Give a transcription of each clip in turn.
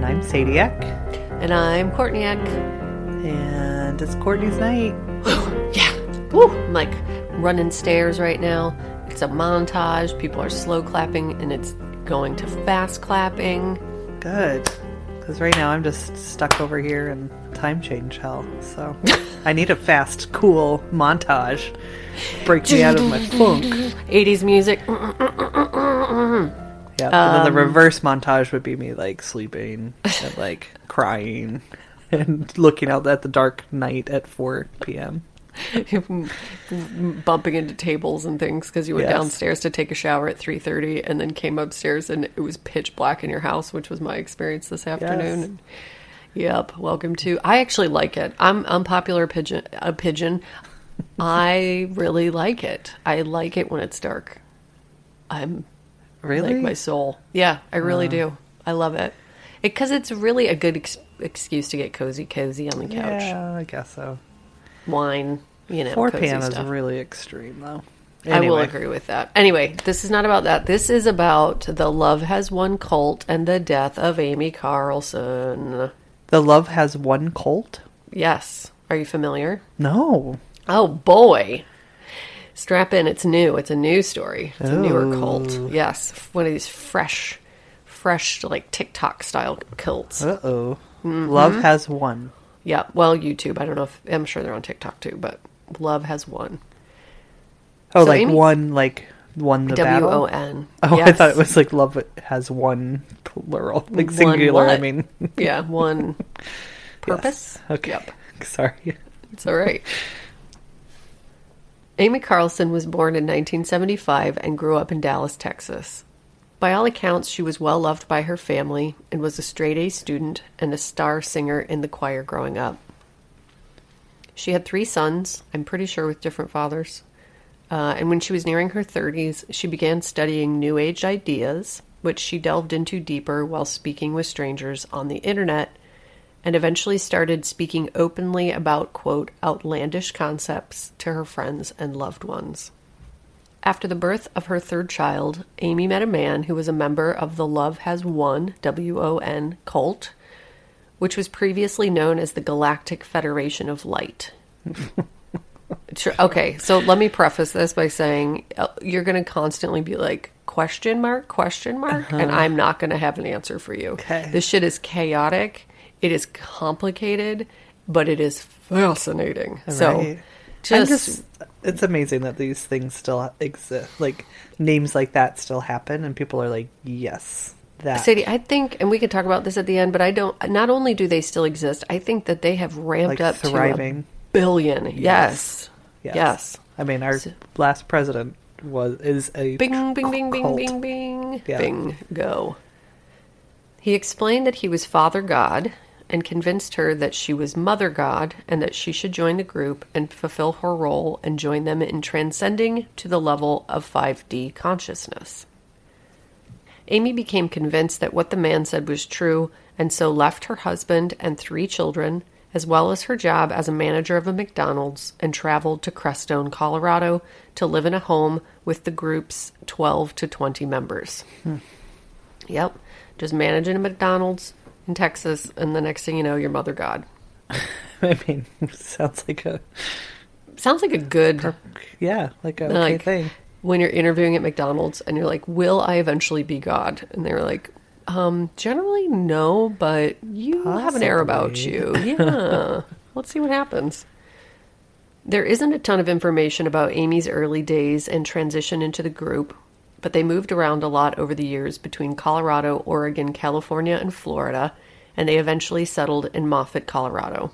and I'm Sadiak, And I'm Courtney Eck. and it's Courtney's night. Yeah. Woo! I'm like running stairs right now. It's a montage. People are slow clapping and it's going to fast clapping. Good, because right now I'm just stuck over here in time change hell. So I need a fast, cool montage. Break me out of my funk. 80s music. Yeah, and then the um, reverse montage would be me like sleeping and like crying and looking out at the dark night at 4 p.m. bumping into tables and things because you went Yes. downstairs to take a shower at 3.30 and then came upstairs and it was pitch black in your house which was my experience this afternoon. Yes. Yep. Welcome to i actually like it. I'm unpopular pigeon a pigeon. I really like it. I like it when it's dark. I'm Really? like my soul yeah i really do i love it because it's really a good ex- excuse to get cozy cozy on the couch Yeah, I guess so. wine you know 4 cozy p.m. is really extreme, though. I will agree with that. Anyway, this is not about that. This is about the Love Has Won cult and the death of Amy Carlson. The Love Has One Cult? Yes. Are you familiar? No. Oh boy. Strap in. It's new. It's a new story. It's a newer cult. Yes. One of these fresh, fresh, like TikTok style cults. Uh oh. Mm-hmm. Love Has Won. Yeah. Well, YouTube. I don't know if, I'm sure they're on TikTok too, but Love Has Won. Oh, So like Amy- one, like one the W O battle? N. Oh, I thought it was like Love Has One plural. Like singular, I mean. Yeah. One purpose. Okay. Yep. Sorry. It's all right. Amy Carlson was born in 1975 and grew up in Dallas, Texas. By all accounts, she was well loved by her family and was a straight A student and a star singer in the choir growing up. She had three sons, I'm pretty sure with different fathers. Uh, and when she was nearing her 30s, she began studying New Age ideas, which she delved into deeper while speaking with strangers on the internet, and eventually started speaking openly about, quote, outlandish concepts to her friends and loved ones. After the birth of her third child, Amy met a man who was a member of the Love Has Won, W O N, cult, which was previously known as the Galactic Federation of Light. Okay, so let me preface this by saying uh, you're going to constantly be like question mark question mark, and I'm not going to have an answer for you. Okay. This shit is chaotic. It is complicated, but it is fascinating. So, just, just, it's amazing that these things still exist. Like, names like that still happen, and people are like, yes, that. Sadie, I think, and we could talk about this at the end, but I don't. Not only do they still exist, I think that they have ramped Like up thriving. to a billion. Yes. Yes. Yes. I mean, our So- last president was is a Bing, bing, bing, bing, bing, bing, Yeah. bing, go. He explained that he was Father God and convinced her that she was Mother God and that she should join the group and fulfill her role and join them in transcending to the level of 5D consciousness. Amy became convinced that what the man said was true and so left her husband and three children as well as her job as a manager of a McDonald's, and traveled to Crestone, Colorado to live in a home with the group's 12 to 20 members. Hmm. Yep, just managing a McDonald's in Texas, and the next thing you know, your mother God. I mean, sounds like a Sounds like a good yeah, like a okay like thing. when you're interviewing at McDonald's and you're like, "Will I eventually be God?" And they're like, "Um, generally no, but you have an air about you. Yeah, let's see what happens." There isn't a ton of information about Amy's early days and transition into the group, but they moved around a lot over the years between Colorado, Oregon, California, and Florida, and they eventually settled in Moffat, Colorado.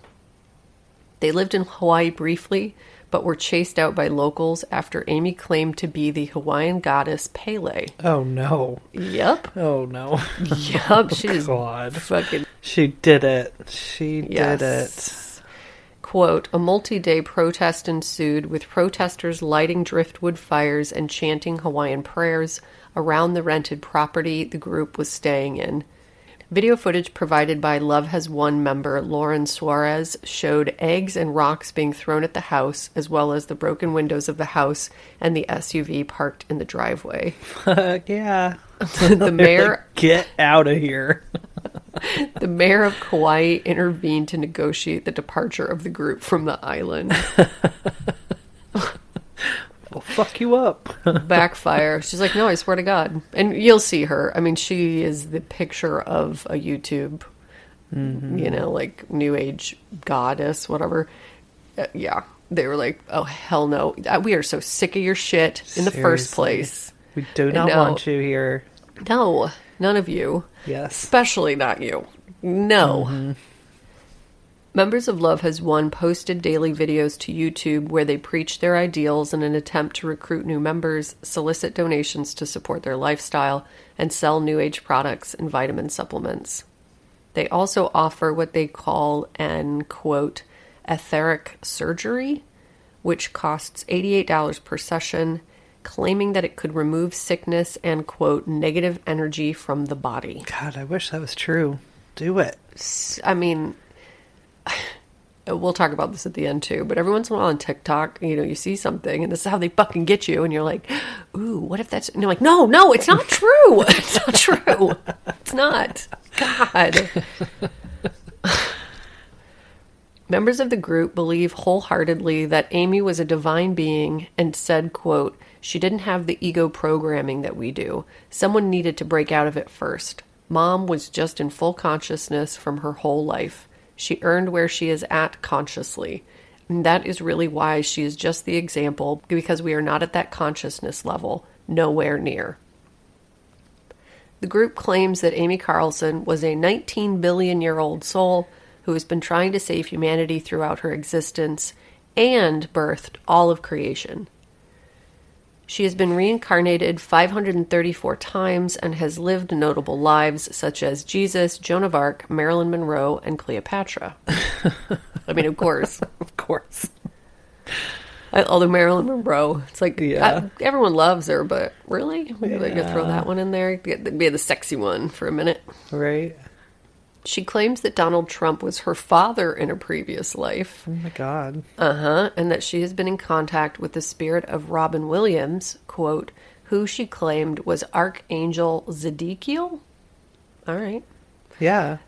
They lived in Hawaii briefly, but were chased out by locals after Amy claimed to be the Hawaiian goddess Pele. Oh no. Yep. Oh no. Yep. Oh, she's God. fucking She did it. She did it. Quote, a multi day protest ensued with protesters lighting driftwood fires and chanting Hawaiian prayers around the rented property the group was staying in. Video footage provided by Love Has Won member Lauren Suarez showed eggs and rocks being thrown at the house, as well as the broken windows of the house and the SUV parked in the driveway. Fuck yeah. the mayor Like, get out of here. The mayor of Kauai intervened to negotiate the departure of the group from the island. We'll fuck you up. Backfire. She's like, no, I swear to God. And you'll see her. I mean, she is the picture of a YouTube, you know, like new age goddess, whatever. Uh, yeah. They were like, oh, hell no. Uh, We are so sick of your shit in the first place. We do not No. want you here. No, none of you. Yes. Especially not you. No. Mm-hmm. Members of Love Has Won posted daily videos to YouTube where they preach their ideals in an attempt to recruit new members, solicit donations to support their lifestyle, and sell new age products and vitamin supplements. They also offer what they call an quote etheric surgery, which costs $88 per session, claiming that it could remove sickness and quote negative energy from the body. God, I wish that was true. Do it. I mean, we'll talk about this at the end too, but every once in a while on TikTok, you know, you see something and this is how they fucking get you, and you're like, ooh, what if that's, and you're like, no, no, it's not true. It's not true. It's not. God. Members of the group believe wholeheartedly that Amy was a divine being and said, quote, she didn't have the ego programming that we do. Someone needed to break out of it first. Mom was just in full consciousness from her whole life. She earned where she is at consciously. And that is really why she is just the example because we are not at that consciousness level, nowhere near. The group claims that Amy Carlson was a 19 billion year old soul who has been trying to save humanity throughout her existence and birthed all of creation. She has been reincarnated 534 times and has lived notable lives such as Jesus, Joan of Arc, Marilyn Monroe, and Cleopatra. I mean, of course. Of course. I- Although Marilyn Monroe, it's like Yeah. I- everyone loves her, but really, gonna throw that one in there, be the sexy one for a minute. Right? She claims that Donald Trump was her father in a previous life. Oh my god. Uh huh. And that she has been in contact with the spirit of Robin Williams, quote, who she claimed was Archangel Zedekiel. All right. Yeah.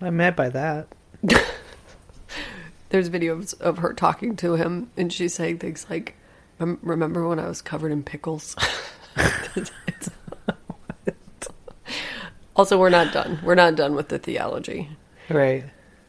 I'm mad by that. There's videos of her talking to him, and she's saying things like, Remember when I was covered in pickles? It's- also, we're not done. We're not done with the theology. Right.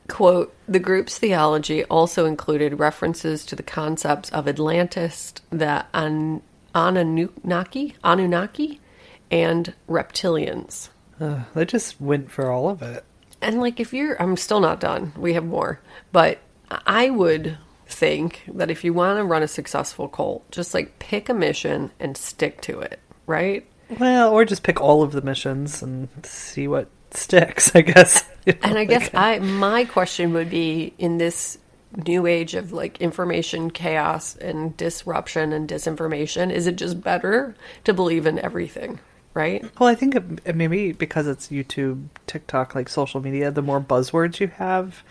Quote, the group's theology also included references to the concepts of Atlantis, the An- Anunnaki, Anunnaki, and reptilians. Uh, they just went for all of it. And like, if you're, I'm still not done. We have more, but I would think that if you want to run a successful cult, just like pick a mission and stick to it, right? Well, or just pick all of the missions and see what sticks, I guess. And I guess uh, I my question would be in this new age of like information chaos and disruption and disinformation, is it just better to believe in everything, right? Well, I think it, maybe because it's YouTube, TikTok, like social media, the more buzzwords you have,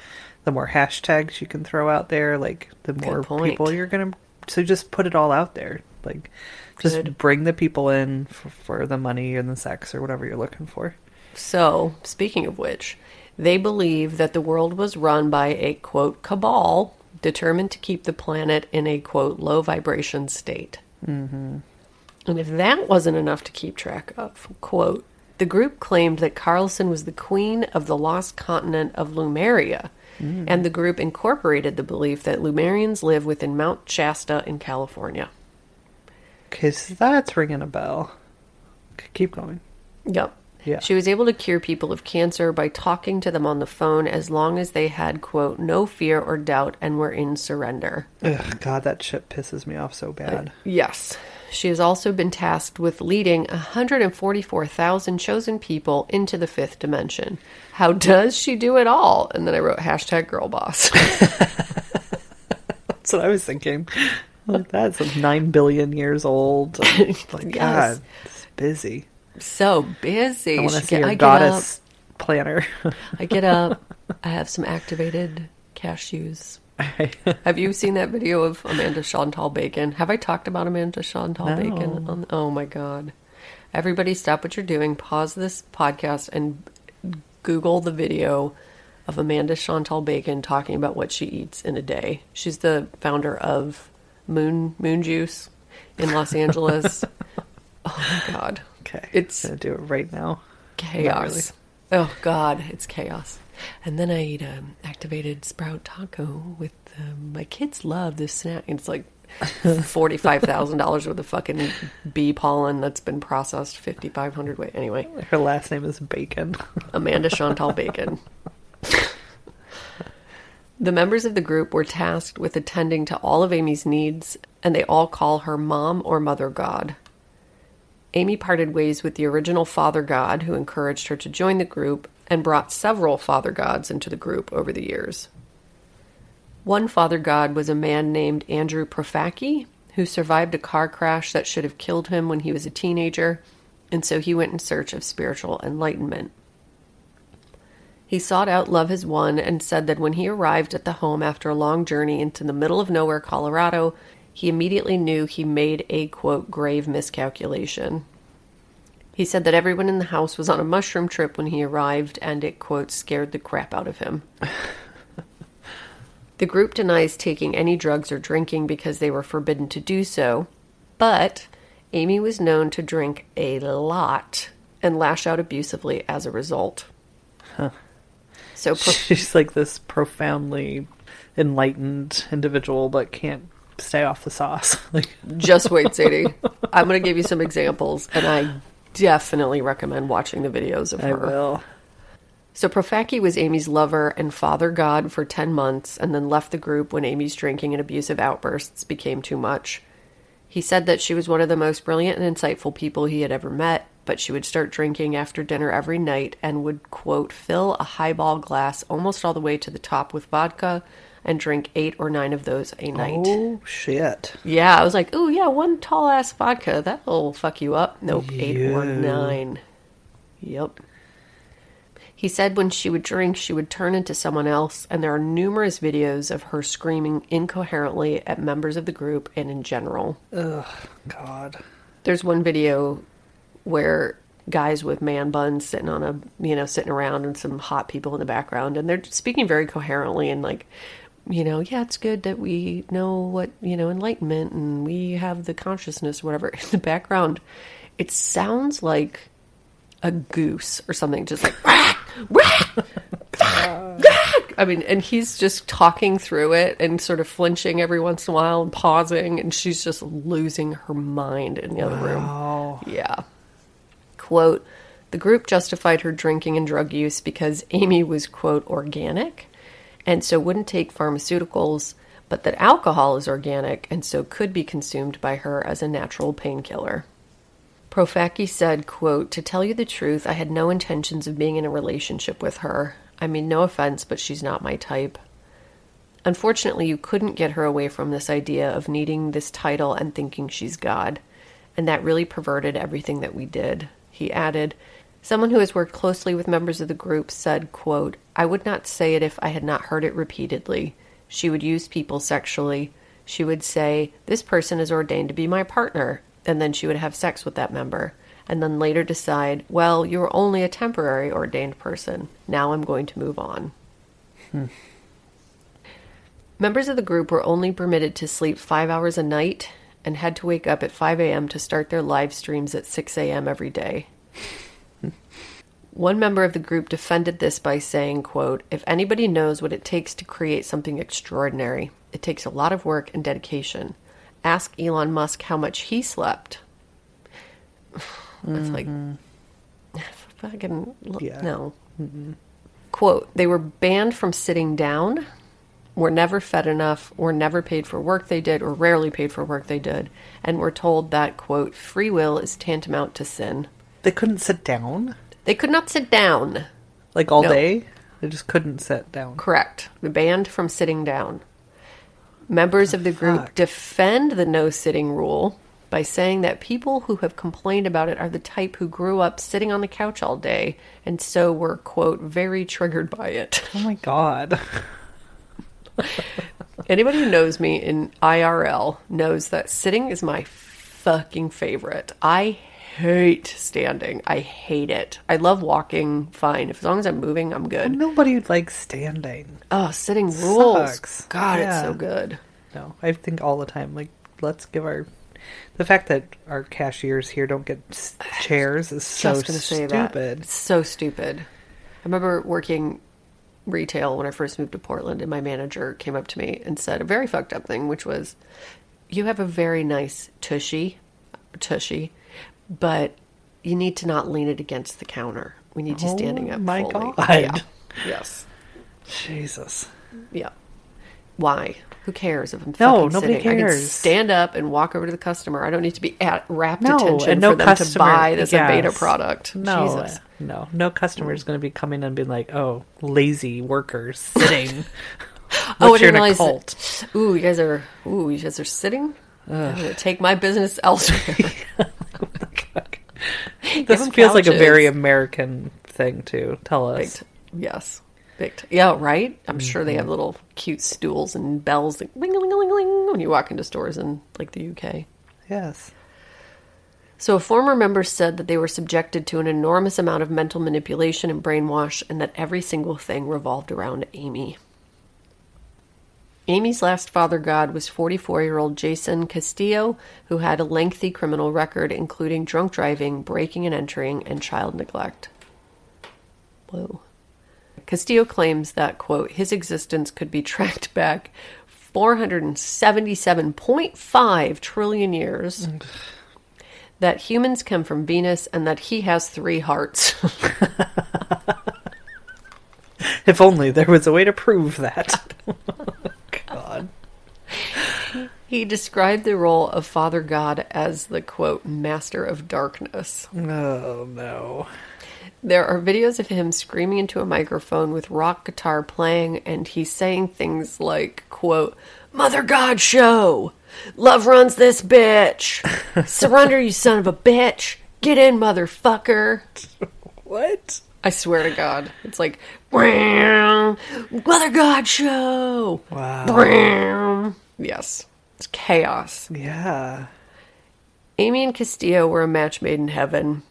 the more hashtags you can throw out there, like the more people you're gonna. So just put it all out there, like just Good. bring the people in for, for the money and the sex or whatever you're looking for. So, speaking of which, they believe that the world was run by a quote cabal determined to keep the planet in a quote low vibration state. Mm-hmm. And if that wasn't enough to keep track of, quote, the group claimed that Carlson was the queen of the lost continent of Lemuria, and the group incorporated the belief that Lemurians live within Mount Shasta in California. Cause that's ringing a bell. Keep going. Yep. Yeah. She was able to cure people of cancer by talking to them on the phone as long as they had, quote, no fear or doubt and were in surrender. Ugh, God, that shit pisses me off so uh, bad. Yes. She has also been tasked with leading 144,000 chosen people into the fifth dimension. How does she do it all? And then I wrote hashtag girl boss. That's what I was thinking. Like that's like nine billion years old. Like Yes. God, it's busy. so busy. I want to see get- your I get up- goddess planner. I get up. I have some activated cashews. Have you seen that video of Amanda Chantal Bacon? Have I talked about Amanda Chantal No. Bacon? On, oh my god! Everybody, stop what you're doing. Pause this podcast and Google the video of Amanda Chantal Bacon talking about what she eats in a day. She's the founder of Moon Moon Juice in Los Angeles. oh my god! okay, It's- gonna do it right now. chaos. Oh God, it's chaos. And then I eat a activated sprout taco with um, my kids love this snack. It's like forty five thousand dollars worth of fucking bee pollen that's been processed fifty five hundred way. Anyway, Her last name is Bacon. Amanda Chantal Bacon. The members of the group were tasked with attending to all of Amy's needs, and they all call her mom or mother god. Amy parted ways with the original father god who encouraged her to join the group and brought several father gods into the group over the years. One father god was a man named Andrew Profaci, who survived a car crash that should have killed him when he was a teenager, and so he went in search of spiritual enlightenment. He sought out Love Has Won and said that when he arrived at the home after a long journey into the middle of nowhere, Colorado, he immediately knew he made a quote grave miscalculation. He said that everyone in the house was on a mushroom trip when he arrived and it quote scared the crap out of him. the group denies taking any drugs or drinking because they were forbidden to do so, but Amy was known to drink a lot and lash out abusively as a result. So pro- She's like this profoundly enlightened individual, but can't stay off the sauce. Like, Just wait, Sadie. I'm going to give you some examples, and I definitely recommend watching the videos of I her. will. So Profaci was Amy's lover and father god for 10 months and then left the group when Amy's drinking and abusive outbursts became too much. He said that she was one of the most brilliant and insightful people he had ever met, but she would start drinking after dinner every night and would, quote, fill a highball glass almost all the way to the top with vodka and drink eight or nine of those a night. Oh shit! Yeah, I was like, ooh, yeah, one tall ass vodka. That'll fuck you up. Nope, eight or nine. Yep. He said when she would drink, she would turn into someone else, and there are numerous videos of her screaming incoherently at members of the group and in general. Ugh, God. There's one video where guys with man buns sitting on a, you know, sitting around and some hot people in the background, and they're speaking very coherently and like, you know, yeah, it's good that we know what, you know, enlightenment and we have the consciousness, whatever. In the background, it sounds like a goose or something, just like, I mean, and he's just talking through it and sort of flinching every once in a while and pausing, and she's just losing her mind in the other room. Yeah. Quote, the group justified her drinking and drug use because Amy was, quote, organic and so wouldn't take pharmaceuticals, but that alcohol is organic and so could be consumed by her as a natural painkiller. Profaci said, quote, To tell you the truth, I had no intentions of being in a relationship with her. I mean, no offense, but she's not my type. Unfortunately, you couldn't get her away from this idea of needing this title and thinking she's God. And that really perverted everything that we did. He added, Someone who has worked closely with members of the group said, quote, I would not say it if I had not heard it repeatedly. She would use people sexually. She would say, This person is ordained to be my partner. And then she would have sex with that member. And then later decide, Well, you're only a temporary ordained person. Now I'm going to move on. Hmm. Members of the group were only permitted to sleep five hours a night and had to wake up at 5 a.m. to start their live streams at 6 a.m. every day. One member of the group defended this by saying, quote, If anybody knows what it takes to create something extraordinary, it takes a lot of work and dedication. Ask Elon Musk how much he slept. It's like, mm-hmm. fucking, Yeah. no. Mm-hmm. Quote, they were banned from sitting down, were never fed enough, were never paid for work they did, or rarely paid for work they did, and were told that, quote, free will is tantamount to sin. They couldn't sit down They could not sit down. like all No. day. They just couldn't sit down. Correct. They banned from sitting down. Members of the group fuck? defend the no sitting rule by saying that people who have complained about it are the type who grew up sitting on the couch all day and so were, quote, very triggered by it. Oh my god. Anybody who knows me in IRL knows that sitting is my fucking favorite. I hate standing. I hate it. I love walking, fine. If as long as I'm moving, I'm good. Nobody likes standing. Oh, sitting rules. Sucks. God, it's so good. No, I think all the time. Like, let's give our the fact that our cashiers here don't get s- chairs is so say that. stupid. It's so stupid. I remember working retail when I first moved to Portland, and my manager came up to me and said a very fucked up thing, which was, "You have a very nice tushy, tushy, but you need to not lean it against the counter. We need you standing Oh up." my fully." God. Yeah. Yes. Jesus. Yeah. Why? Who cares if I'm No, fucking nobody sitting? I can stand up and walk over to the customer. I don't need to be at rapt No, attention and no for them customer to buy this Aveda yes. product. No, Jesus. no, no customer is going to be coming and being like, "Oh, lazy workers sitting." Oh, I What's your didn't realize. cult? That, ooh, you guys are. Ooh, you guys are sitting. I'm gonna take my business elsewhere. This feels like a very. American thing too. Tell us. t- yes, big. T- yeah, right. I'm sure they Mm-hmm. have little cute stools and bells, like ling ling ling ling, when you walk into stores in like the UK. Yes. So, a former member said that they were subjected to an enormous amount of mental manipulation and brainwash, and that every single thing revolved around Amy. Amy's last father god was 44 year old Jason Castillo, who had a lengthy criminal record, including drunk driving, breaking and entering, and child neglect. Whoa. Castillo claims that, quote, his existence could be tracked back 477.5 trillion years that humans come from Venus and that he has three hearts. If only there was a way to prove that. God. he described the role of Father God as the quote, master of darkness. Oh no. There are videos of him screaming into a microphone with rock guitar playing, and he's saying things like, quote, Mother God show! Love runs this bitch! Surrender, you son of a bitch! Get in, motherfucker! What? I swear to God. It's like, "Brown, Mother God show! Wow. Brown." Yes. It's chaos. Yeah. Amy and Castillo were a match made in heaven.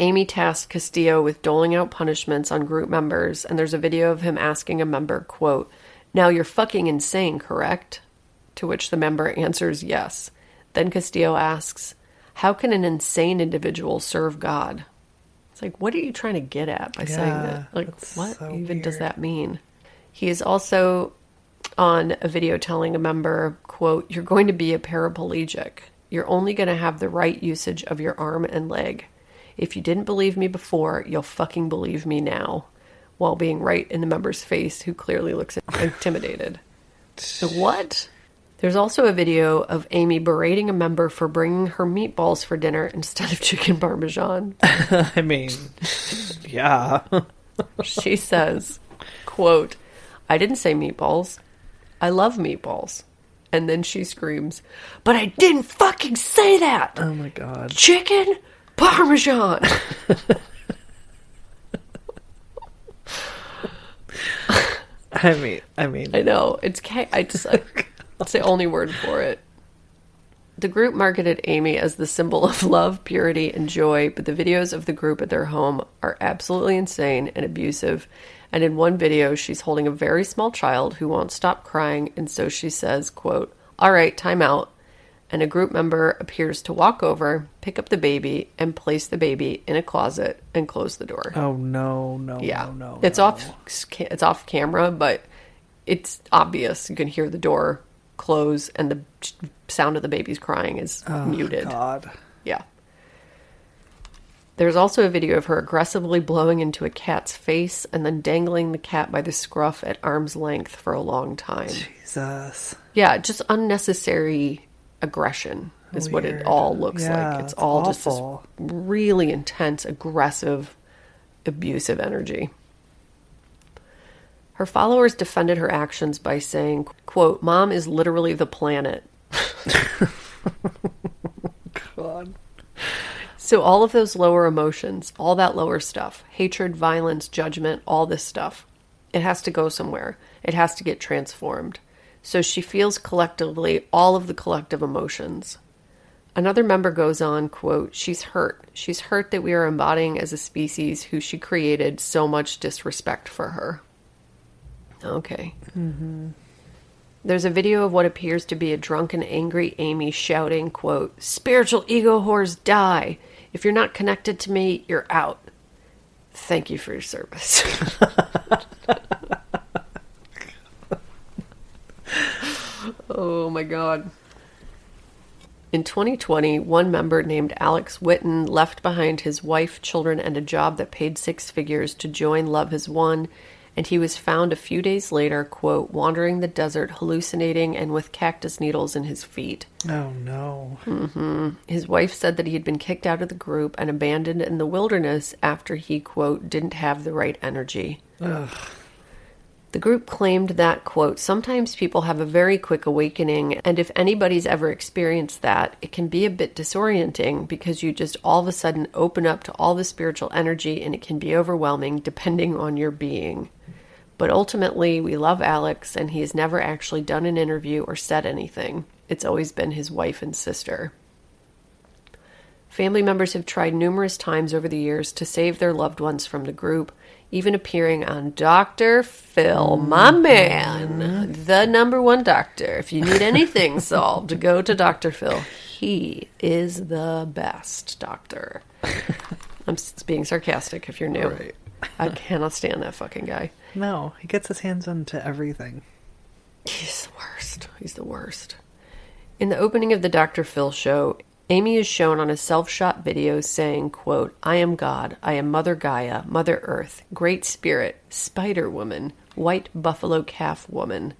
Amy tasked Castillo with doling out punishments on group members, and there's a video of him asking a member, quote, Now you're fucking insane, correct? To which the member answers yes. Then Castillo asks, How can an insane individual serve God? It's like, what are you trying to get at by saying that? Like, what so even does that mean? He is also on a video telling a member, quote, You're going to be a paraplegic. You're only going to have the right usage of your arm and leg. If you didn't believe me before, you'll fucking believe me now. While being right in the member's face, who clearly looks intimidated. So what? There's also a video of Amy berating a member for bringing her meatballs for dinner instead of chicken parmesan. I mean, yeah. She says, quote, I didn't say meatballs. I love meatballs. And then she screams, But I didn't fucking say that! oh my god. Chicken Parmesan! I mean, I mean, I know it's. I just like, that's the only word for it. The group marketed Amy as the symbol of love, purity, and joy, but the videos of the group at their home are absolutely insane and abusive. And in one video, she's holding a very small child who won't stop crying, and so she says, "quote All right, time out. And a group member appears to walk over, pick up the baby, and place the baby in a closet and close the door. oh no, no, Yeah, no, no. it's no. off. It's off camera, but it's obvious. You can hear the door close, and the sound of the baby's crying is oh, muted. Oh, God. Yeah. There's also a video of her aggressively blowing into a cat's face and then dangling the cat by the scruff at arm's length for a long time. Jesus. Yeah, just unnecessary aggression is what it all looks Yeah, like. It's all just this really intense, aggressive, abusive energy. Her followers defended her actions by saying, quote, Mom is literally the planet. God. So all of those lower emotions, all that lower stuff, hatred, violence, judgment, all this stuff, it has to go somewhere. It has to get transformed. So she feels collectively all of the collective emotions. Another member goes on, quote, she's hurt. She's hurt that we are embodying as a species who she created so much disrespect for her. Okay. Mm-hmm. There's a video of what appears to be a drunken, angry Amy shouting, quote, Spiritual ego whores die. If you're not connected to me, you're out. Thank you for your service. oh my god. In 2020, one member named Alex Witten left behind his wife, children, and a job that paid six figures to join Love Has Won, and he was found a few days later, quote, wandering the desert, hallucinating and with cactus needles in his feet. Oh no. Mm-hmm. His wife said that he had been kicked out of the group and abandoned in the wilderness after he, quote, didn't have the right energy. The group claimed that, quote, sometimes people have a very quick awakening, and if anybody's ever experienced that, it can be a bit disorienting because you just all of a sudden open up to all the spiritual energy and it can be overwhelming depending on your being. But ultimately, we love Alex, and he has never actually done an interview or said anything. It's always been his wife and sister. Family members have tried numerous times over the years to save their loved ones from the group, even appearing on Dr. Phil, my mm-hmm. man, the number one doctor. If you need anything solved, go to Dr. Phil. He is the best doctor. I'm being sarcastic if you're new. Right. I cannot stand that fucking guy. No, he gets his hands onto everything. He's the worst. He's the worst. In the opening of the Dr. Phil show, Amy is shown on a self-shot video saying, quote, I am God, I am Mother Gaia, Mother Earth, Great Spirit, Spider Woman, White Buffalo Calf Woman.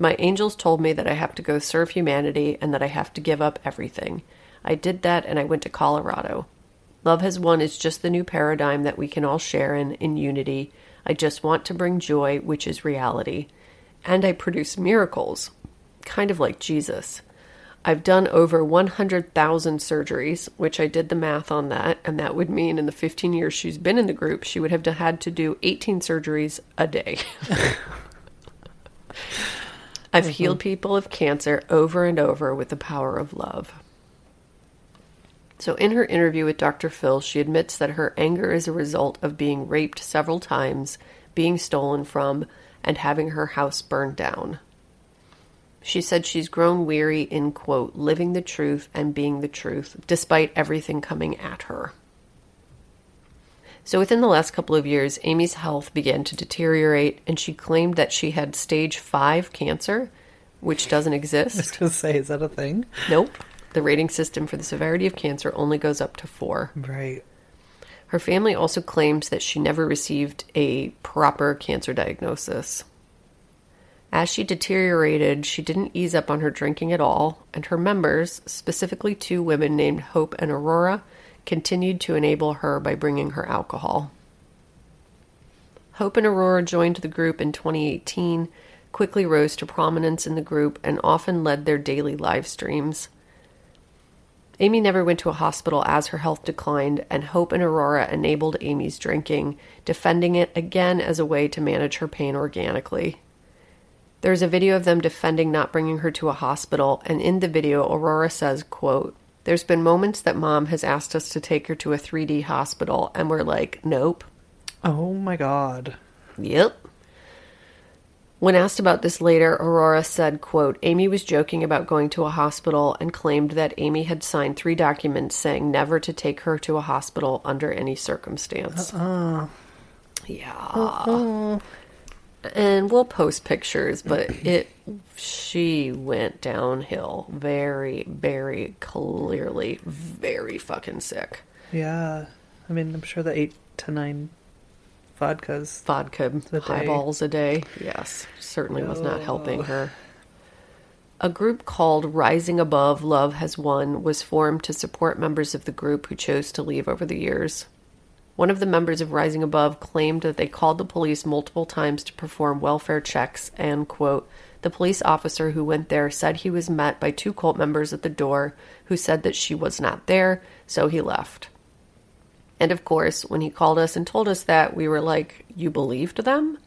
My angels told me that I have to go serve humanity and that I have to give up everything. I did that and I went to Colorado. Love has won is just the new paradigm that we can all share in in unity. I just want to bring joy, which is reality. And I produce miracles, kind of like Jesus. I've done over 100,000 surgeries, which I did the math on that, and that would mean in the 15 years she's been in the group, she would have had to do 18 surgeries a day. I've mm-hmm. healed people of cancer over and over with the power of love. So, in her interview with Dr. Phil, she admits that her anger is a result of being raped several times, being stolen from, and having her house burned down. She said she's grown weary in, quote, living the truth and being the truth, despite everything coming at her. So, within the last couple of years, Amy's health began to deteriorate, and she claimed that she had stage 5 cancer, which doesn't I was exist. gonna say, is that a thing? Nope. The rating system for the severity of cancer only goes up to 4. Right. Her family also claims that she never received a proper cancer diagnosis. As she deteriorated, she didn't ease up on her drinking at all, and her members, specifically two women named Hope and Aurora, continued to enable her by bringing her alcohol. Hope and Aurora joined the group in 2018, quickly rose to prominence in the group, and often led their daily live streams. Amy never went to a hospital as her health declined, and Hope and Aurora enabled Amy's drinking, defending it again as a way to manage her pain organically. There's a video of them defending not bringing her to a hospital, and in the video, Aurora says, quote, There's been moments that mom has asked us to take her to a 3D hospital, and we're like, nope. Oh my god. Yep. When asked about this later, Aurora said, quote, Amy was joking about going to a hospital and claimed that Amy had signed three documents saying never to take her to a hospital under any circumstance. Uh, Yeah. And we'll post pictures, but it she went downhill very, very clearly, very fucking sick. yeah. I mean, I'm sure the eight to nine vodkas. vodka highballs a day. Yes, certainly was not helping her. A group called Rising Above Love Has Won was formed to support members of the group who chose to leave over the years. One of the members of Rising Above claimed that they called the police multiple times to perform welfare checks and, quote, the police officer who went there said he was met by two cult members at the door who said that she was not there, so he left. And of course, when he called us and told us that, we were like, You believed them?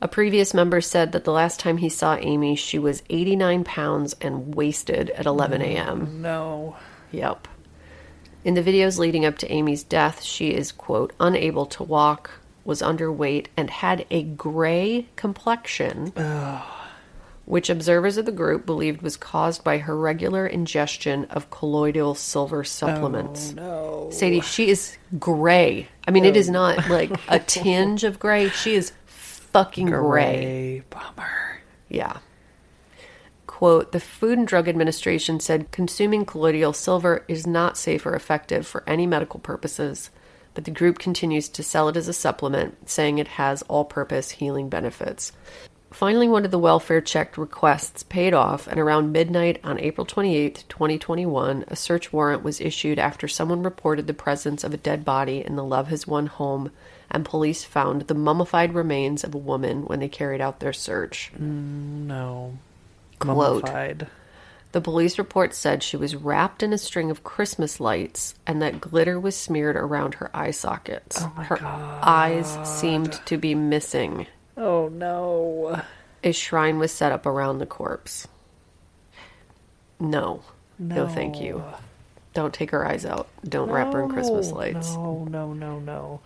A previous member said that the last time he saw Amy, she was 89 pounds and wasted at 11 a.m. No. Yep. In the videos leading up to Amy's death, she is, quote, unable to walk, was underweight, and had a gray complexion, which observers of the group believed was caused by her regular ingestion of colloidal silver supplements. Oh, no. Sadie, she is gray. I mean, it is not oh. like a tinge of gray. She is fucking gray. Gray bummer. Yeah. Quote The Food and Drug Administration said consuming colloidal silver is not safe or effective for any medical purposes, but the group continues to sell it as a supplement, saying it has all purpose healing benefits. Finally, one of the welfare checked requests paid off, and around midnight on April 28, 2021, a search warrant was issued after someone reported the presence of a dead body in the Love Has Won home, and police found the mummified remains of a woman when they carried out their search. Mm, no. Quote. Mummified. The police report said she was wrapped in a string of Christmas lights and that glitter was smeared around her eye sockets. Oh my her God. eyes seemed to be missing. Oh no. A shrine was set up around the corpse. No. No, thank you. Don't take her eyes out. Don't wrap her in Christmas No, lights. No, no, no, no.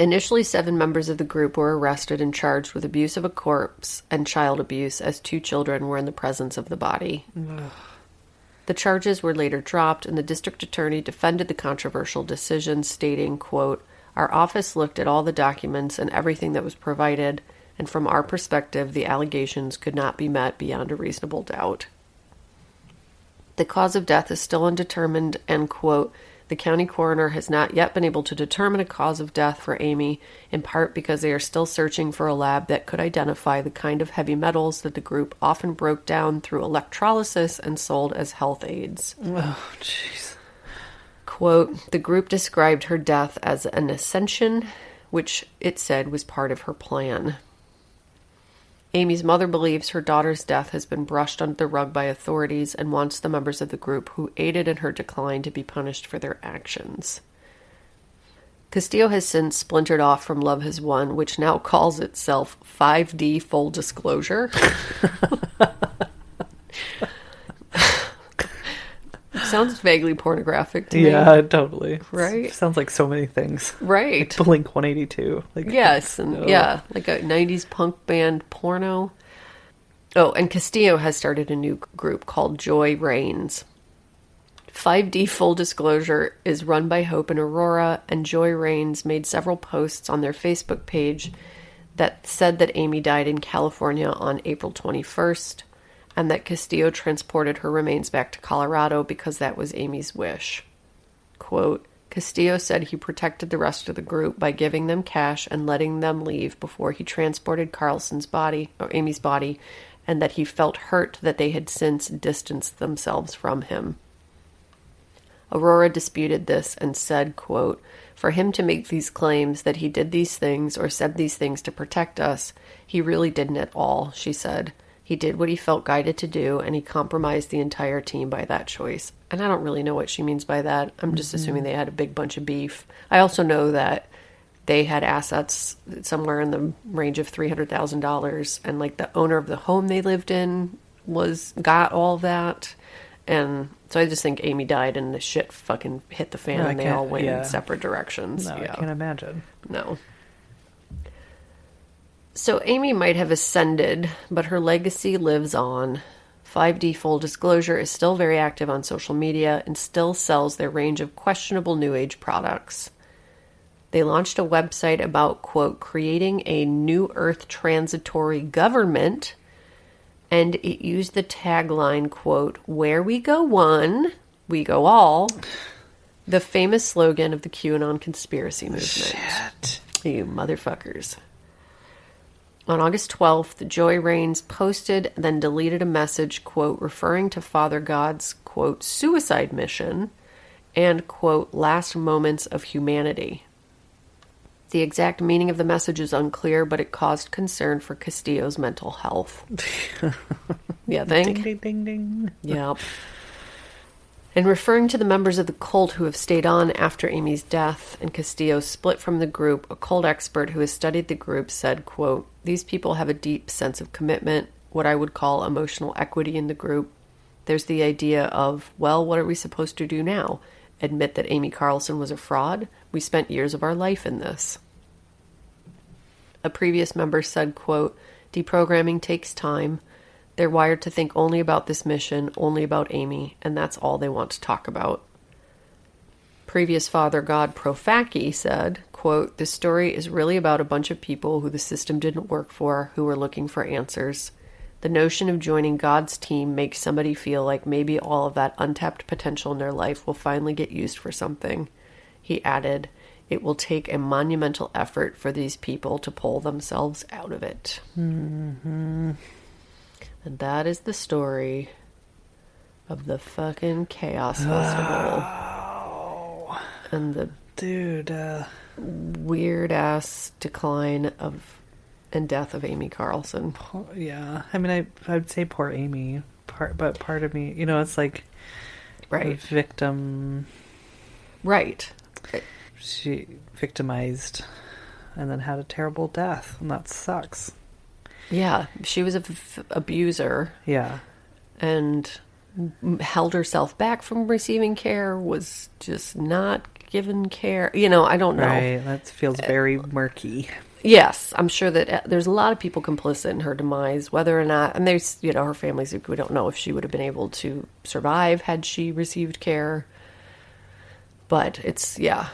Initially, seven members of the group were arrested and charged with abuse of a corpse and child abuse as two children were in the presence of the body. The charges were later dropped, and the district attorney defended the controversial decision, stating, quote, Our office looked at all the documents and everything that was provided, and from our perspective, the allegations could not be met beyond a reasonable doubt. The cause of death is still undetermined, and, quote, the county coroner has not yet been able to determine a cause of death for Amy, in part because they are still searching for a lab that could identify the kind of heavy metals that the group often broke down through electrolysis and sold as health aids. Oh, jeez. Quote The group described her death as an ascension, which it said was part of her plan. Amy's mother believes her daughter's death has been brushed under the rug by authorities and wants the members of the group who aided in her decline to be punished for their actions. Castillo has since splintered off from Love Has Won, which now calls itself 5D Full Disclosure. Sounds vaguely pornographic to me. Yeah, totally. Right? Sounds like so many things. Right. Blink 182. Like Yes, and no. yeah, like a 90s punk band porno. Oh, and Castillo has started a new group called Joy Reigns. 5D Full Disclosure is run by Hope and Aurora, and Joy Reigns made several posts on their Facebook page that said that Amy died in California on April 21st, and that Castillo transported her remains back to Colorado because that was Amy's wish. Quote, Castillo said he protected the rest of the group by giving them cash and letting them leave before he transported Carlson's body, or Amy's body, and that he felt hurt that they had since distanced themselves from him. Aurora disputed this and said, quote, For him to make these claims that he did these things or said these things to protect us, he really didn't at all, she said. He did what he felt guided to do, and he compromised the entire team by that choice. And I don't really know what she means by that. I'm just mm-hmm. assuming they had a big bunch of beef. I also know that they had assets somewhere in the range of three hundred thousand dollars, and like the owner of the home they lived in was got all that. And so I just think Amy died, and the shit fucking hit the fan, No, and they all went yeah. in separate directions. No, yeah. I can't imagine. No. So Amy might have ascended, but her legacy lives on. 5D Full Disclosure is still very active on social media and still sells their range of questionable New Age products. They launched a website about, quote, creating a new Earth transitory government, and it used the tagline, quote, where we go one, we go all, the famous slogan of the QAnon conspiracy movement. Shit. You motherfuckers. On August 12th, Joy Rains posted, then deleted a message, quote, referring to Father God's, quote, suicide mission and, quote, last moments of humanity. The exact meaning of the message is unclear, but it caused concern for Castillo's mental health. yeah, think? Ding, ding, ding, ding. Yep. In referring to the members of the cult who have stayed on after Amy's death and Castillo split from the group, a cult expert who has studied the group said, quote, These people have a deep sense of commitment, what I would call emotional equity in the group. There's the idea of, well, what are we supposed to do now? Admit that Amy Carlson was a fraud? We spent years of our life in this. A previous member said, quote, Deprogramming takes time. They're wired to think only about this mission, only about Amy, and that's all they want to talk about. Previous Father God Profaci said, quote, This story is really about a bunch of people who the system didn't work for, who were looking for answers. The notion of joining God's team makes somebody feel like maybe all of that untapped potential in their life will finally get used for something. He added, It will take a monumental effort for these people to pull themselves out of it. Mm-hmm. And that is the story of the fucking Chaos Festival. And the Dude, uh, weird ass decline of and death of Amy Carlson. yeah. I mean, I I'd say poor Amy. Part, but part of me, you know, it's like a Right. victim. Right. She victimized, and then had a terrible death, and that sucks. Yeah. She was a f- abuser Yeah. and held herself back from receiving care, was just not given care. You know, I don't know. Right. That feels very murky. Yes, I'm sure that uh, there's a lot of people complicit in her demise, whether or not, and there's, you know, her family's, we don't know if she would have been able to survive had she received care. But it's, yeah,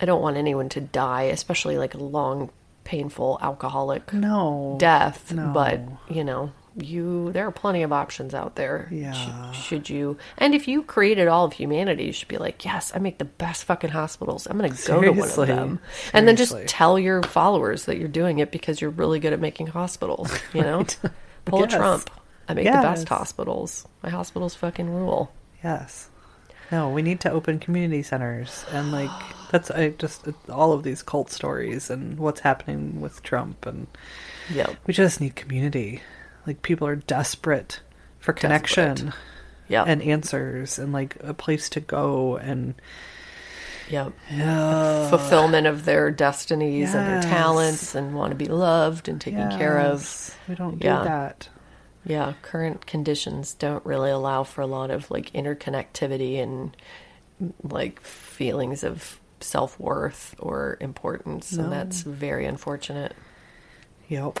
I don't want anyone to die, especially like a long, painful alcoholic No. death. No. But, you know, you, there are plenty of options out there. Yeah. Should, should you, and if you created all of humanity, you should be like, yes, I make the best fucking hospitals. I'm going to go to one of Seriously. them. And then just tell your followers that you're doing it because you're really good at making hospitals. You know, pull Yes. a Trump. I make the best hospitals. My hospitals fucking rule. Yes. No, we need to open community centers and like that's I just all of these cult stories and what's happening with Trump and yeah, we just need community. Like people are desperate for connection. Yep. and answers and like a place to go and yeah, Fulfillment of their destinies and their talents and want to be loved and taken care of. We don't Yeah. do that. Yeah, current conditions don't really allow for a lot of like interconnectivity and like feelings of self worth or importance, No. and that's very unfortunate. Yep.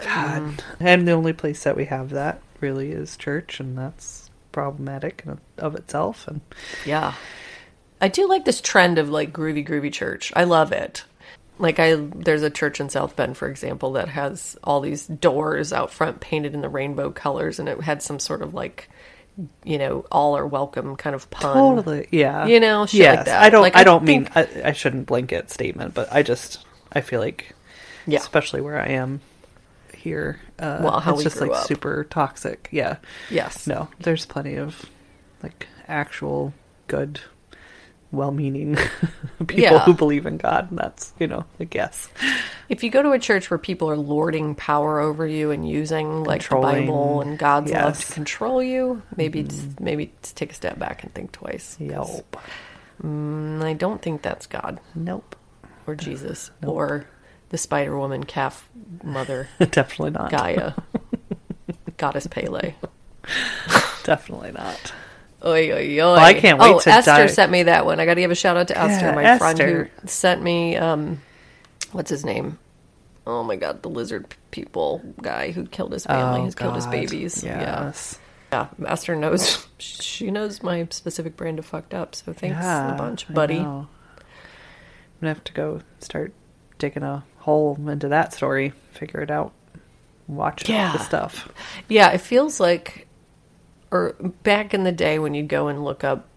Um, God. And the only place that we have that really is church and that's problematic of itself and Yeah. I do like this trend of like groovy groovy church. I love it. Like I there's a church in South Bend for example that has all these doors out front painted in the rainbow colors and it had some sort of like you know, all are welcome kind of pun. Totally, yeah. You know, shit yes, like that. I don't. Like, I I don't mean. I, I shouldn't blanket statement, but I just. I feel like, Yeah. especially where I am here. Uh, Well, how it's we just grew like up. super toxic. Yeah. Yes. No, there's plenty of like actual good well-meaning people Yeah. who believe in God. And That's you know a guess. If you go to a church where people are lording power over you and using like the Bible and God's love to control you, maybe it's, maybe just take a step back and think twice. Nope. mm, I don't think that's God Nope. or Jesus or the Spider Woman calf mother Definitely not. Gaia, goddess Pele. Definitely not. Oy, oy, oy. I can't wait oh, to Esther sent me that one. I got to give a shout out to Esther, Yeah, my friend who sent me. Um, what's his name? Oh my god, the lizard people guy who killed his family, Oh, who's killed his babies. Yes. Yeah, yeah. Esther knows. She knows my specific brand of fucked up. So thanks Yeah, a bunch, buddy. I'm gonna have to go start digging a hole into that story, figure it out, watch Yeah. the stuff. Yeah, it feels like, or back in the day when you'd go and look up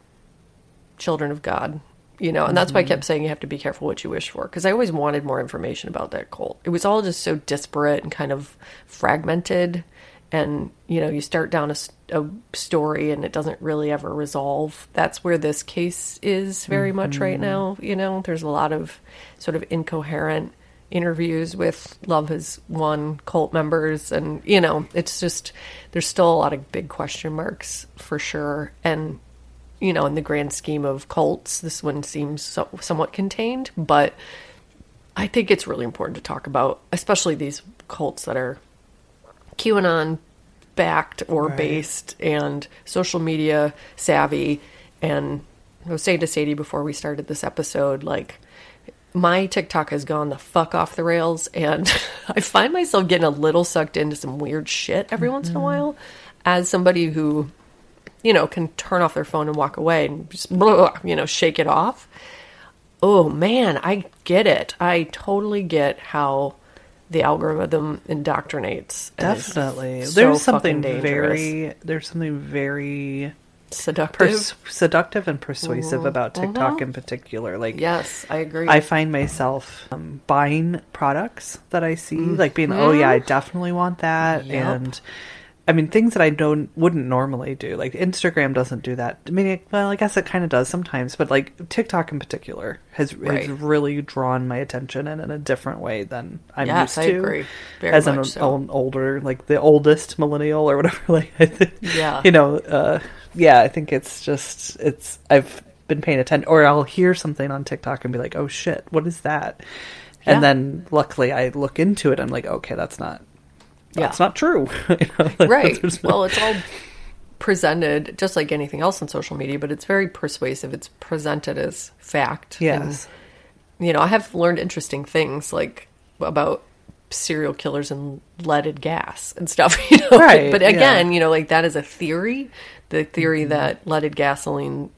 Children of God, you know, and that's why I kept mm-hmm. saying you have to be careful what you wish for because I always wanted more information about that cult. It was all just so disparate and kind of fragmented, and you know, you start down a story and it doesn't really ever resolve. That's where this case is very much right mm-hmm. now. You know, there's a lot of sort of incoherent interviews with Love Has Won cult members, and you know, it's just there's still a lot of big question marks for sure, and you know, in the grand scheme of cults, this one seems so, somewhat contained, but I think it's really important to talk about, especially these cults that are QAnon backed or Right. based and social media savvy. And I was saying to Sadie before we started this episode, like, my TikTok has gone the fuck off the rails, and I find myself getting a little sucked into some weird shit every once in a mm-hmm. while. As somebody who, you know, can turn off their phone and walk away and just, blah, you know, shake it off. Oh man, I get it. I totally get how the algorithm indoctrinates. Definitely. so there's something very there's something very seductive. pers- seductive and persuasive about TikTok in particular. Like yes, I agree. I find myself um, buying products that I see, like being, oh yeah, I definitely want that, Mm-hmm. Yep. and I mean things that I don't wouldn't normally do. Like Instagram doesn't do that. I mean, it, well, I guess it kind of does sometimes, but like TikTok in particular has, Right. has really drawn my attention in, in a different way than I'm Yes, used I to. agree. Very as an so. old, older, like the oldest millennial or whatever. Like, I think, Yeah. you know, uh, yeah, I think it's just it's I've been paying attention, or I'll hear something on TikTok and be like, "Oh shit, what is that?" Yeah. And then luckily I look into it. I'm like, okay, that's not Yeah. that's not true. You know, like, right. no- Well, it's all presented just like anything else on social media, but it's very persuasive. It's presented as fact. yes, And, you know, I have learned interesting things like about serial killers and leaded gas and stuff, you know. Right, but yeah. again, you know, like that is a theory. The theory mm-hmm. that leaded gasoline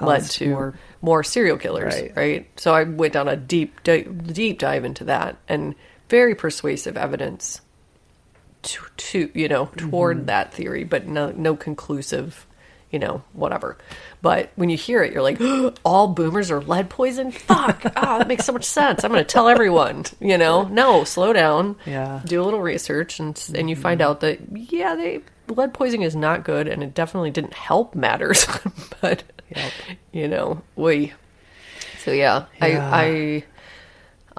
led to more- more, serial killers, Right. right. So I went down a deep, deep dive into that and very persuasive evidence to, to you know toward Mm-hmm. that theory, but no no conclusive, you know whatever. But when you hear it, you're like, all boomers are lead poisoned. Fuck! Ah, that makes so much sense. I'm going to tell everyone. You know, no, slow down. Yeah. do a little research, and and you find out that yeah, they lead poisoning is not good, and it definitely didn't help matters. but Yep. you know, we. So yeah, Yeah. I I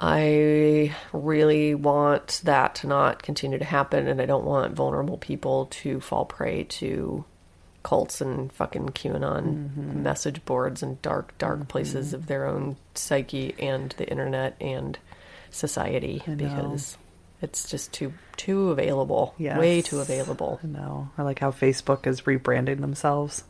I really want that to not continue to happen, and I don't want vulnerable people to fall prey to cults and fucking QAnon Mm-hmm. message boards and dark, dark places of their own psyche and the internet and society because it's just too too available, way too available. I know. I like how Facebook is rebranding themselves.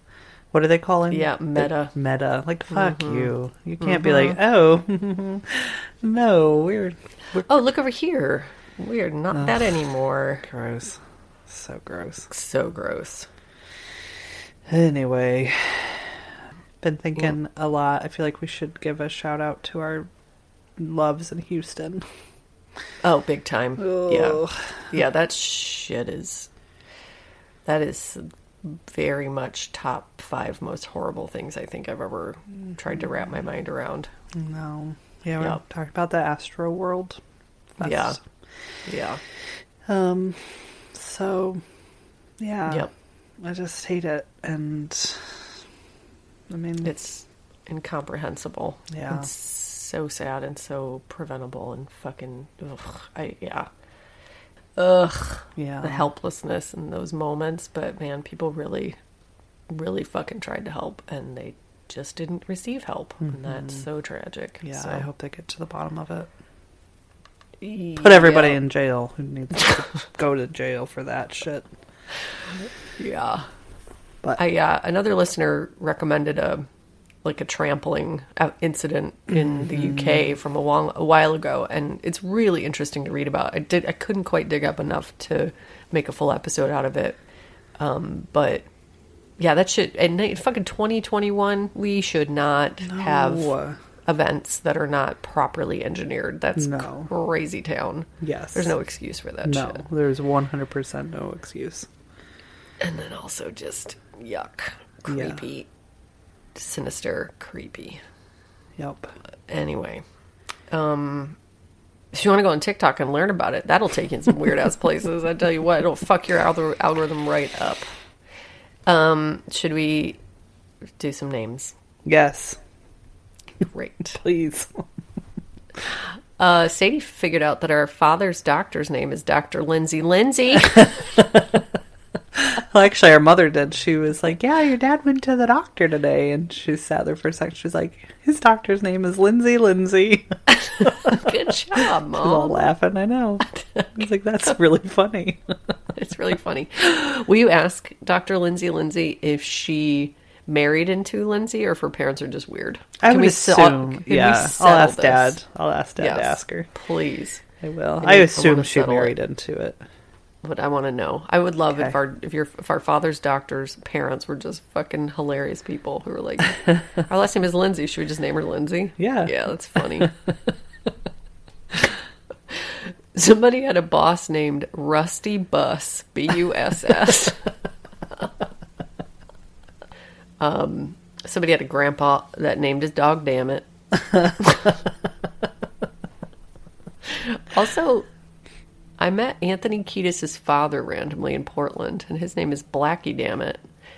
What are they calling? Yeah, Meta. Meta. Like fuck mm-hmm. you. You can't be mm-hmm. like, oh, no, we're we're Oh, look over here. We are not that anymore. gross. So gross. So gross. Anyway, been thinking a lot. I feel like we should give a shout out to our loves in Houston. Oh, big time. Yeah. Yeah, that shit is that is very much top 5 most horrible things I think I've ever tried to wrap my mind around. No. Yeah, we Yep. talked about the Astroworld. Fest. Yeah. Yeah. Um. So, yeah. Yep. I just hate it, and I mean, It's incomprehensible. Yeah. It's so sad and so preventable and fucking ugh, I yeah. Ugh. Yeah. The helplessness in those moments, but man, people really really fucking tried to help and they just didn't receive help. And that's so tragic. Mm-hmm. Yeah, So, I hope they get to the bottom of it. Put everybody yeah. in jail who needs to go to jail for that shit. Yeah. But I uh, another listener recommended a like a trampling uh, incident in the UK from a while, a while ago, and it's really interesting to read about. I did I couldn't quite dig up enough to make a full episode out of it, um, but yeah, that shit. in fucking twenty twenty one, we should not have events that are not properly engineered. That's No. crazy town. yes, There's no excuse for that no. shit. There's 100 percent no excuse. And then also just yuck, Yeah. Sinister, creepy. Yep. Anyway, um, if you want to go on TikTok and learn about it, that'll take you in some weird ass places. I tell you what, it'll fuck your algor- algorithm right up. Um, should we do some names? Yes, Great. please. Uh, Sadie figured out that our father's doctor's name is Dr. Lindsay Lindsay. Well, actually, our mother did. She was like, "Yeah, your dad went to the doctor today," and she sat there for a second. She was like, "His doctor's name is Lindsay Lindsay." Good job, was all laughing. I know. I was like, "That's really funny." It's really funny. Will you ask Dr. Lindsay Lindsay if she married into Lindsay or if her parents are just weird? I Can would we assume. we yeah, I'll ask this? dad. I'll ask dad Yes. to ask her. Please. I will. I I assume she married it. into it. But I want to know. I would love if our if your if our father's doctor's parents were just fucking hilarious people who were like, our last name is Lindsay. Should we just name her Lindsay? Yeah. yeah, that's funny. Somebody had a boss named Rusty Bus, B U S S. Um, somebody had a grandpa that named his dog. Damn it. also, I met Anthony Kiedis' father randomly in Portland, and his name is Blackie. Dammett,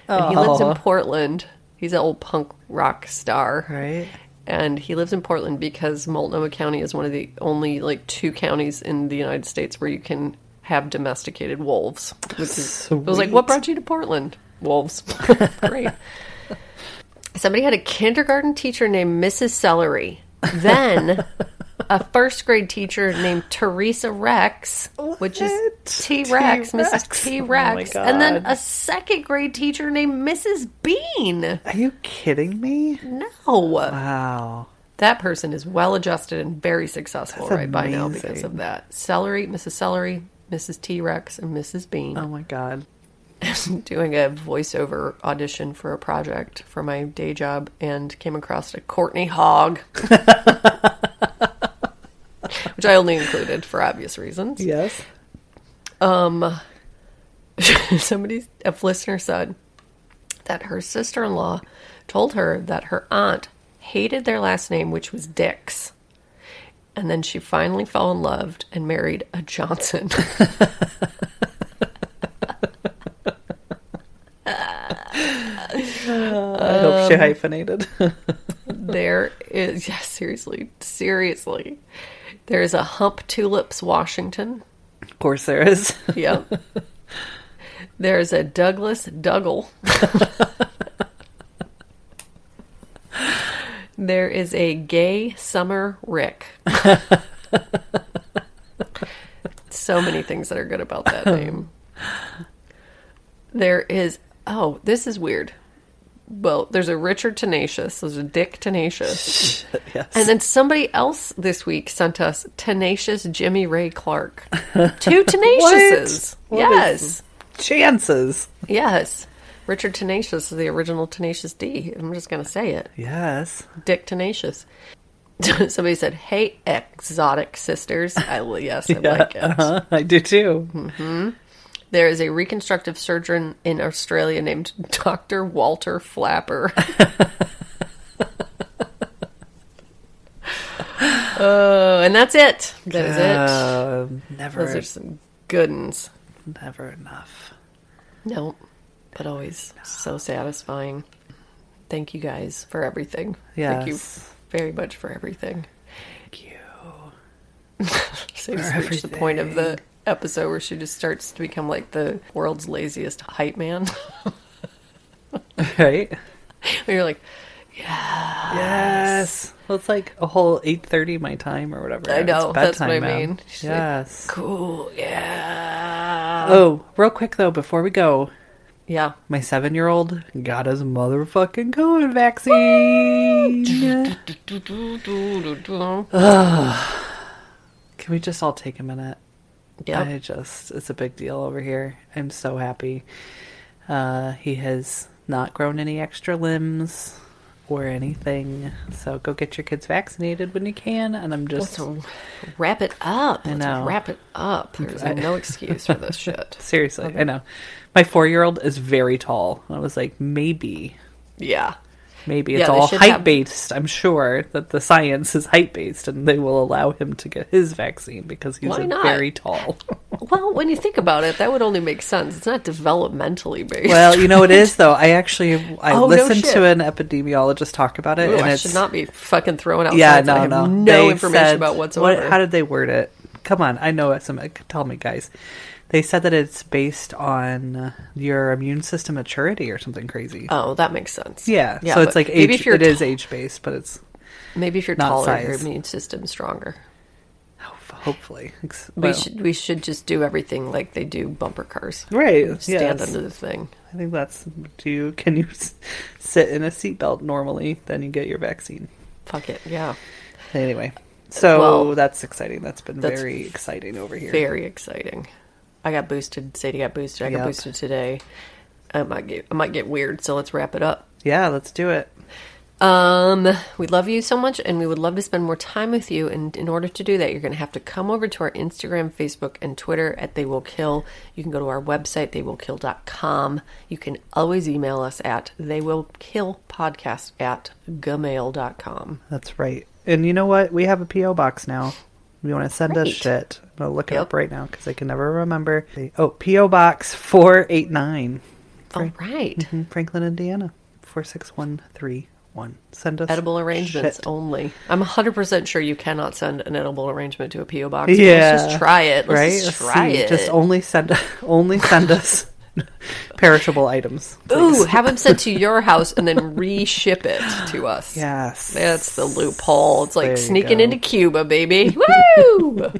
and he lives in oh. Portland. He's an old punk rock star, Right. and he lives in Portland because Multnomah County is one of the only like two counties in the United States where you can have domesticated wolves. Which is, I was like, what brought you to Portland? Wolves. Great. Somebody had a kindergarten teacher named Mrs. Celery. Then a first grade teacher named Teresa Rex, which is T Rex, Mrs. T-Rex. Oh and then a second grade teacher named Mrs. Bean. Are you kidding me? No. Wow. That person is well adjusted and very successful That's right by now because of that. Celery, Mrs. Celery, Mrs. T Rex, and Mrs. Bean. Oh my god. doing a voiceover audition for a project for my day job and came across a Courtney Hogg. Which I only included for obvious reasons. Yes. Um, Somebody, a listener said that her sister in law told her that her aunt hated their last name, which was Dix. And then she finally fell in love and married a Johnson. I hope Um, she hyphenated. There is, yeah, seriously, seriously. There's a Humptulips, Washington. of course there is. Yep. There's a Douglas Dougal. there is a Gay Summer Rick. so many things that are good about that name. There is, oh, this is weird. Well, there's a Richard Tenacious. There's a Dick Tenacious. yes. And then somebody else this week sent us Tenacious Jimmy Ray Clark. Two Tenaciouses. What yes. chances. Yes. Richard Tenacious is the original Tenacious D. I'm just going to say it. Yes. Dick Tenacious. Somebody said, "Hey, exotic sisters." I yes, I Yeah, like it. uh-huh, I do too. There is a reconstructive surgeon in Australia named Dr. Walter Flapper. Oh, and that's it. That is it. Uh, never, Those are some good ones. never enough. No, but always so satisfying. Thank you guys for everything. Thank you very much for everything. Thank you. Saves For reached the point of the episode where she just starts to become like the world's laziest hype man. Right? Where you're like, yeah. Yes. Well, it's like a whole eight thirty my time or whatever. I know, that's what I now. mean. She's like, Yes. cool, yeah. oh, real quick though, before we go, Yeah. my seven-year-old got his motherfucking COVID vaccine. Can we just all take a minute? Yeah. I just, it's a big deal over here. I'm so happy. Uh, he has not grown any extra limbs or anything. So go get your kids vaccinated when you can. And I'm just, Let's wrap it up. I Let's know. wrap it up. There's I- no excuse for this shit. seriously, I know. My four year old is very tall. I was like, maybe, Yeah. Maybe it's Yeah, all height have- based. I'm sure that the science is height based and they will allow him to get his vaccine because he's Why a not? very tall. Well, when you think about it, that would only make sense. It's not developmentally based. Well, you know it is though. I actually I Oh, listened shit. to an epidemiologist talk about it, Ooh, and I it's should not be fucking throwing out yeah, no, have no, no They information said- about whatsoever. What, how did they word it? Come on, I know some. Tell me, guys. They said that it's based on your immune system maturity or something crazy. oh, that makes sense. yeah, yeah so it's like maybe age. if you're It is t- age based, but it's maybe if you're taller, your immune system's stronger. hopefully. Ex- We well, should we should just do everything like they do bumper cars. right. Stand yes. under the thing. I think that's. Do you can you s- sit in a seatbelt normally? Then you get your vaccine. Fuck it. Yeah. Anyway, so Well, that's exciting. That's been that's very exciting over here. Very exciting. I got boosted. Sadie got boosted. I got Yep. boosted today. I might get I might get weird, so let's wrap it up. Yeah, let's do it. Um, we love you so much and we would love to spend more time with you. And in order to do that, you're going to have to come over to our Instagram, Facebook, and Twitter at They Will Kill. You can go to our website, theywillkill.com. You can always email us at theywillkillpodcast at gmail.com. That's right. And you know what? We have a PO box now. If you want to send us shit, I'm gonna look it up right now because I can never remember. Oh, PO box four eight nine, All right. Mm-hmm. Franklin, Indiana, four six one three one. Send us Edible arrangements shit. only. I'm 100% sure you cannot send an edible arrangement to a P.O. box. Yeah, Let's just try it. Let's right? just Let's try it. Just only send only send us perishable items. Ooh, have them sent to your house and then reship it to us. yes, That's the loophole. It's like sneaking go. into Cuba, baby. Woo!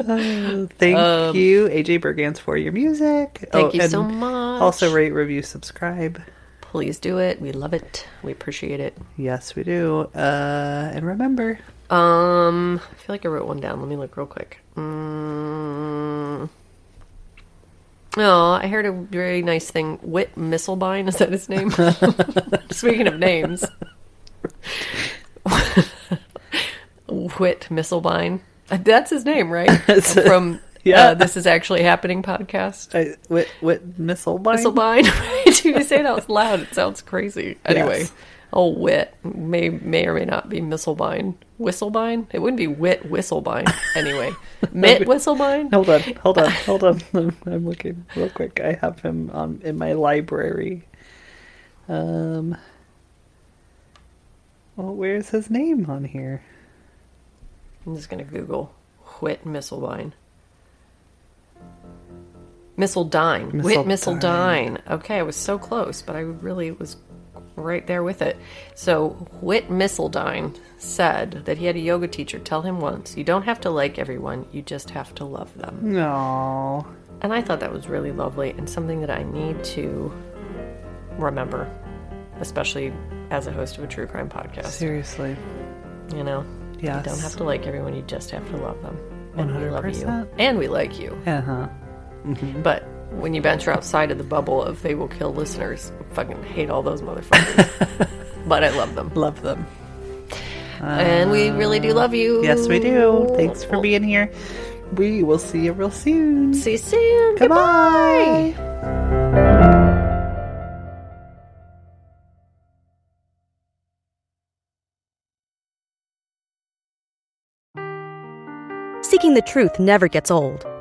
Thank you, AJ Bergans, for your music. Um, Thank Oh, you so much. Also, rate, review, subscribe. Please do it. We love it. We appreciate it. Yes, we do. Uh, and remember, Um, I feel like I wrote one down. Let me look real quick. Mm. Oh, I heard a very nice thing. Whit Misselbein, is that his name? Speaking of names. Whit Misselbein. That's his name, right? From Yeah. uh, This Is Actually Happening podcast. I, what missile bind? Misselbein? You say it out loud, it sounds crazy. Anyway, Yes. Oh, Wit may may or may not be Misselbein. Whistlebein? It wouldn't be Wit Whistlebein. Anyway, Mitt Whistlebein? Hold on, hold on, hold on. I'm, looking real quick. I have him on in my library. Um. Well, where's his name on here? I'm just gonna Google Whit Misselbein. Missildine. Whit. Missildine. Okay, I was so close, but I really was right there with it. So, Whit Missildine said that he had a yoga teacher tell him once, You don't have to like everyone, you just have to love them. No. And I thought that was really lovely and something that I need to remember, especially as a host of a true crime podcast. Seriously. You know? Yes. You don't have to like everyone, you just have to love them. And we love you. 100%. And we like you. Uh huh. But when you venture outside of the bubble of they will kill listeners, I fucking hate all those motherfuckers. but I love them. Love them. and we uh, really do love you. Yes, we do. Thanks for being here. We will see you real soon. See you soon. Goodbye. Seeking the truth never gets old.